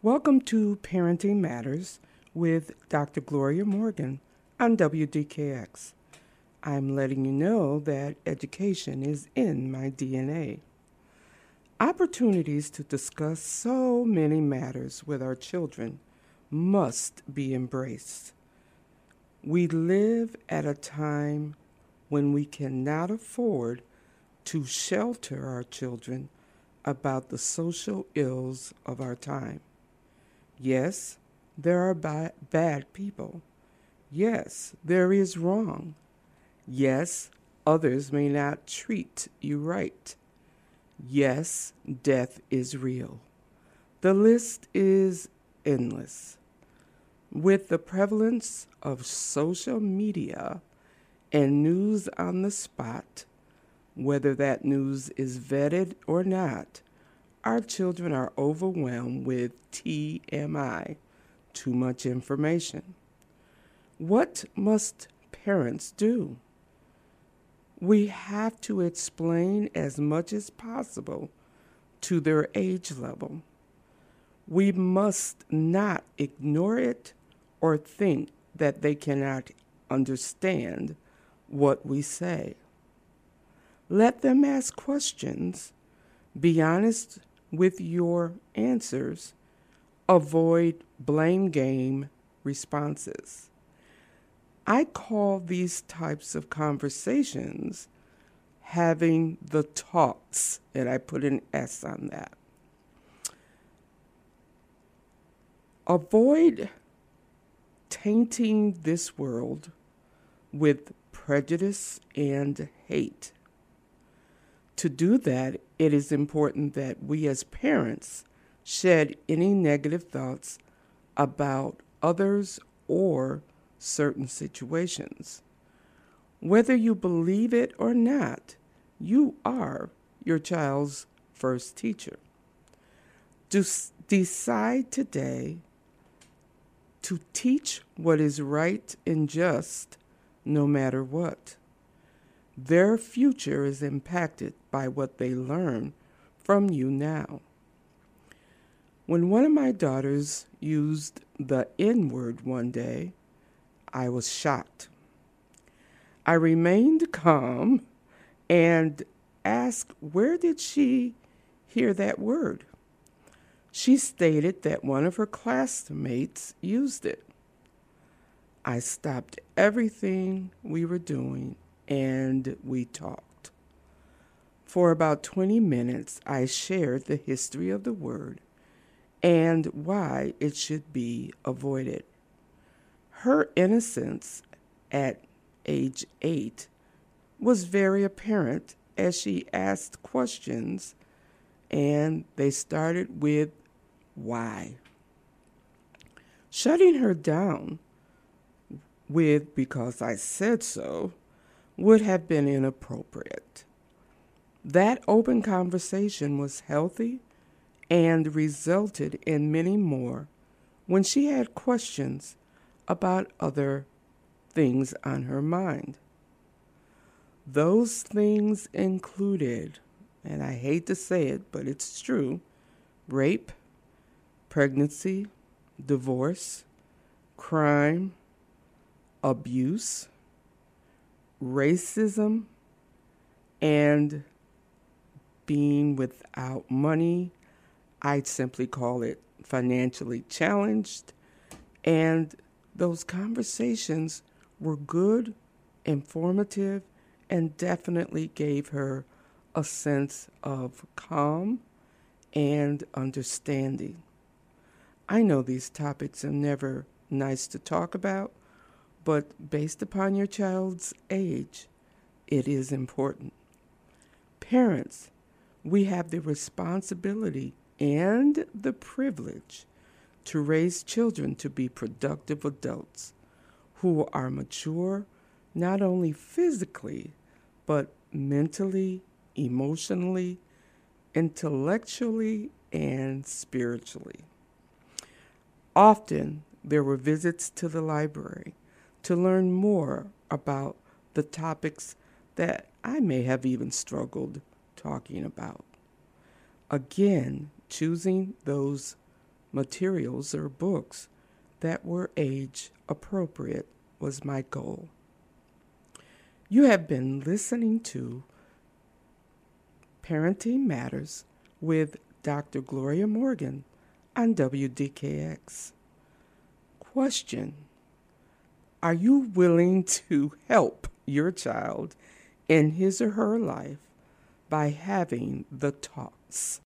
Welcome to Parenting Matters with Dr. Gloria Morgan on WDKX. I'm letting you know that education is in my DNA. Opportunities to discuss so many matters with our children must be embraced. We live at a time when we cannot afford to shelter our children about the social ills of our time. Yes, there are ba- bad people. Yes, there is wrong. Yes, others may not treat you right. Yes, death is real. The list is endless. With the prevalence of social media and news on the spot, whether that news is vetted or not, our children are overwhelmed with TMI, too much information. What must parents do? We have to explain as much as possible to their age level. We must not ignore it or think that they cannot understand what we say. Let them ask questions. Be honest with your answers. Avoid blame game responses. I call these types of conversations having the talks, and I put an S on that. Avoid tainting this world with prejudice and hate. To do that, it is important that we as parents shed any negative thoughts about others or certain situations. Whether you believe it or not, you are your child's first teacher. decide today to teach what is right and just no matter what. Their future is impacted by what they learn from you now. When one of my daughters used the N word one day, I was shocked. I remained calm and asked where did she hear that word? She stated that one of her classmates used it. I stopped everything we were doing and we talked. For about 20 minutes, I shared the history of the word and why it should be avoided. Her innocence at age eight was very apparent as she asked questions, and they started with why. Shutting her down with because I said so would have been inappropriate. That open conversation was healthy and resulted in many more when she had questions about other things on her mind. Those things included, and I hate to say it, but it's true rape, pregnancy, divorce, crime, abuse, racism and being without money. I'd simply call it financially challenged. And those conversations were good, informative, and definitely gave her a sense of calm and understanding. I know these topics are never nice to talk about, but based upon your child's age, it is important. Parents, we have the responsibility and the privilege to raise children to be productive adults who are mature not only physically, but mentally, emotionally, intellectually, and spiritually. Often there were visits to the library to learn more about the topics that I may have even struggled talking about. Again, choosing those materials or books that were age appropriate was my goal. You have been listening to Parenting Matters with Dr. Gloria Morgan on WDKX. Question Are you willing to help your child in his or her life by having the talks?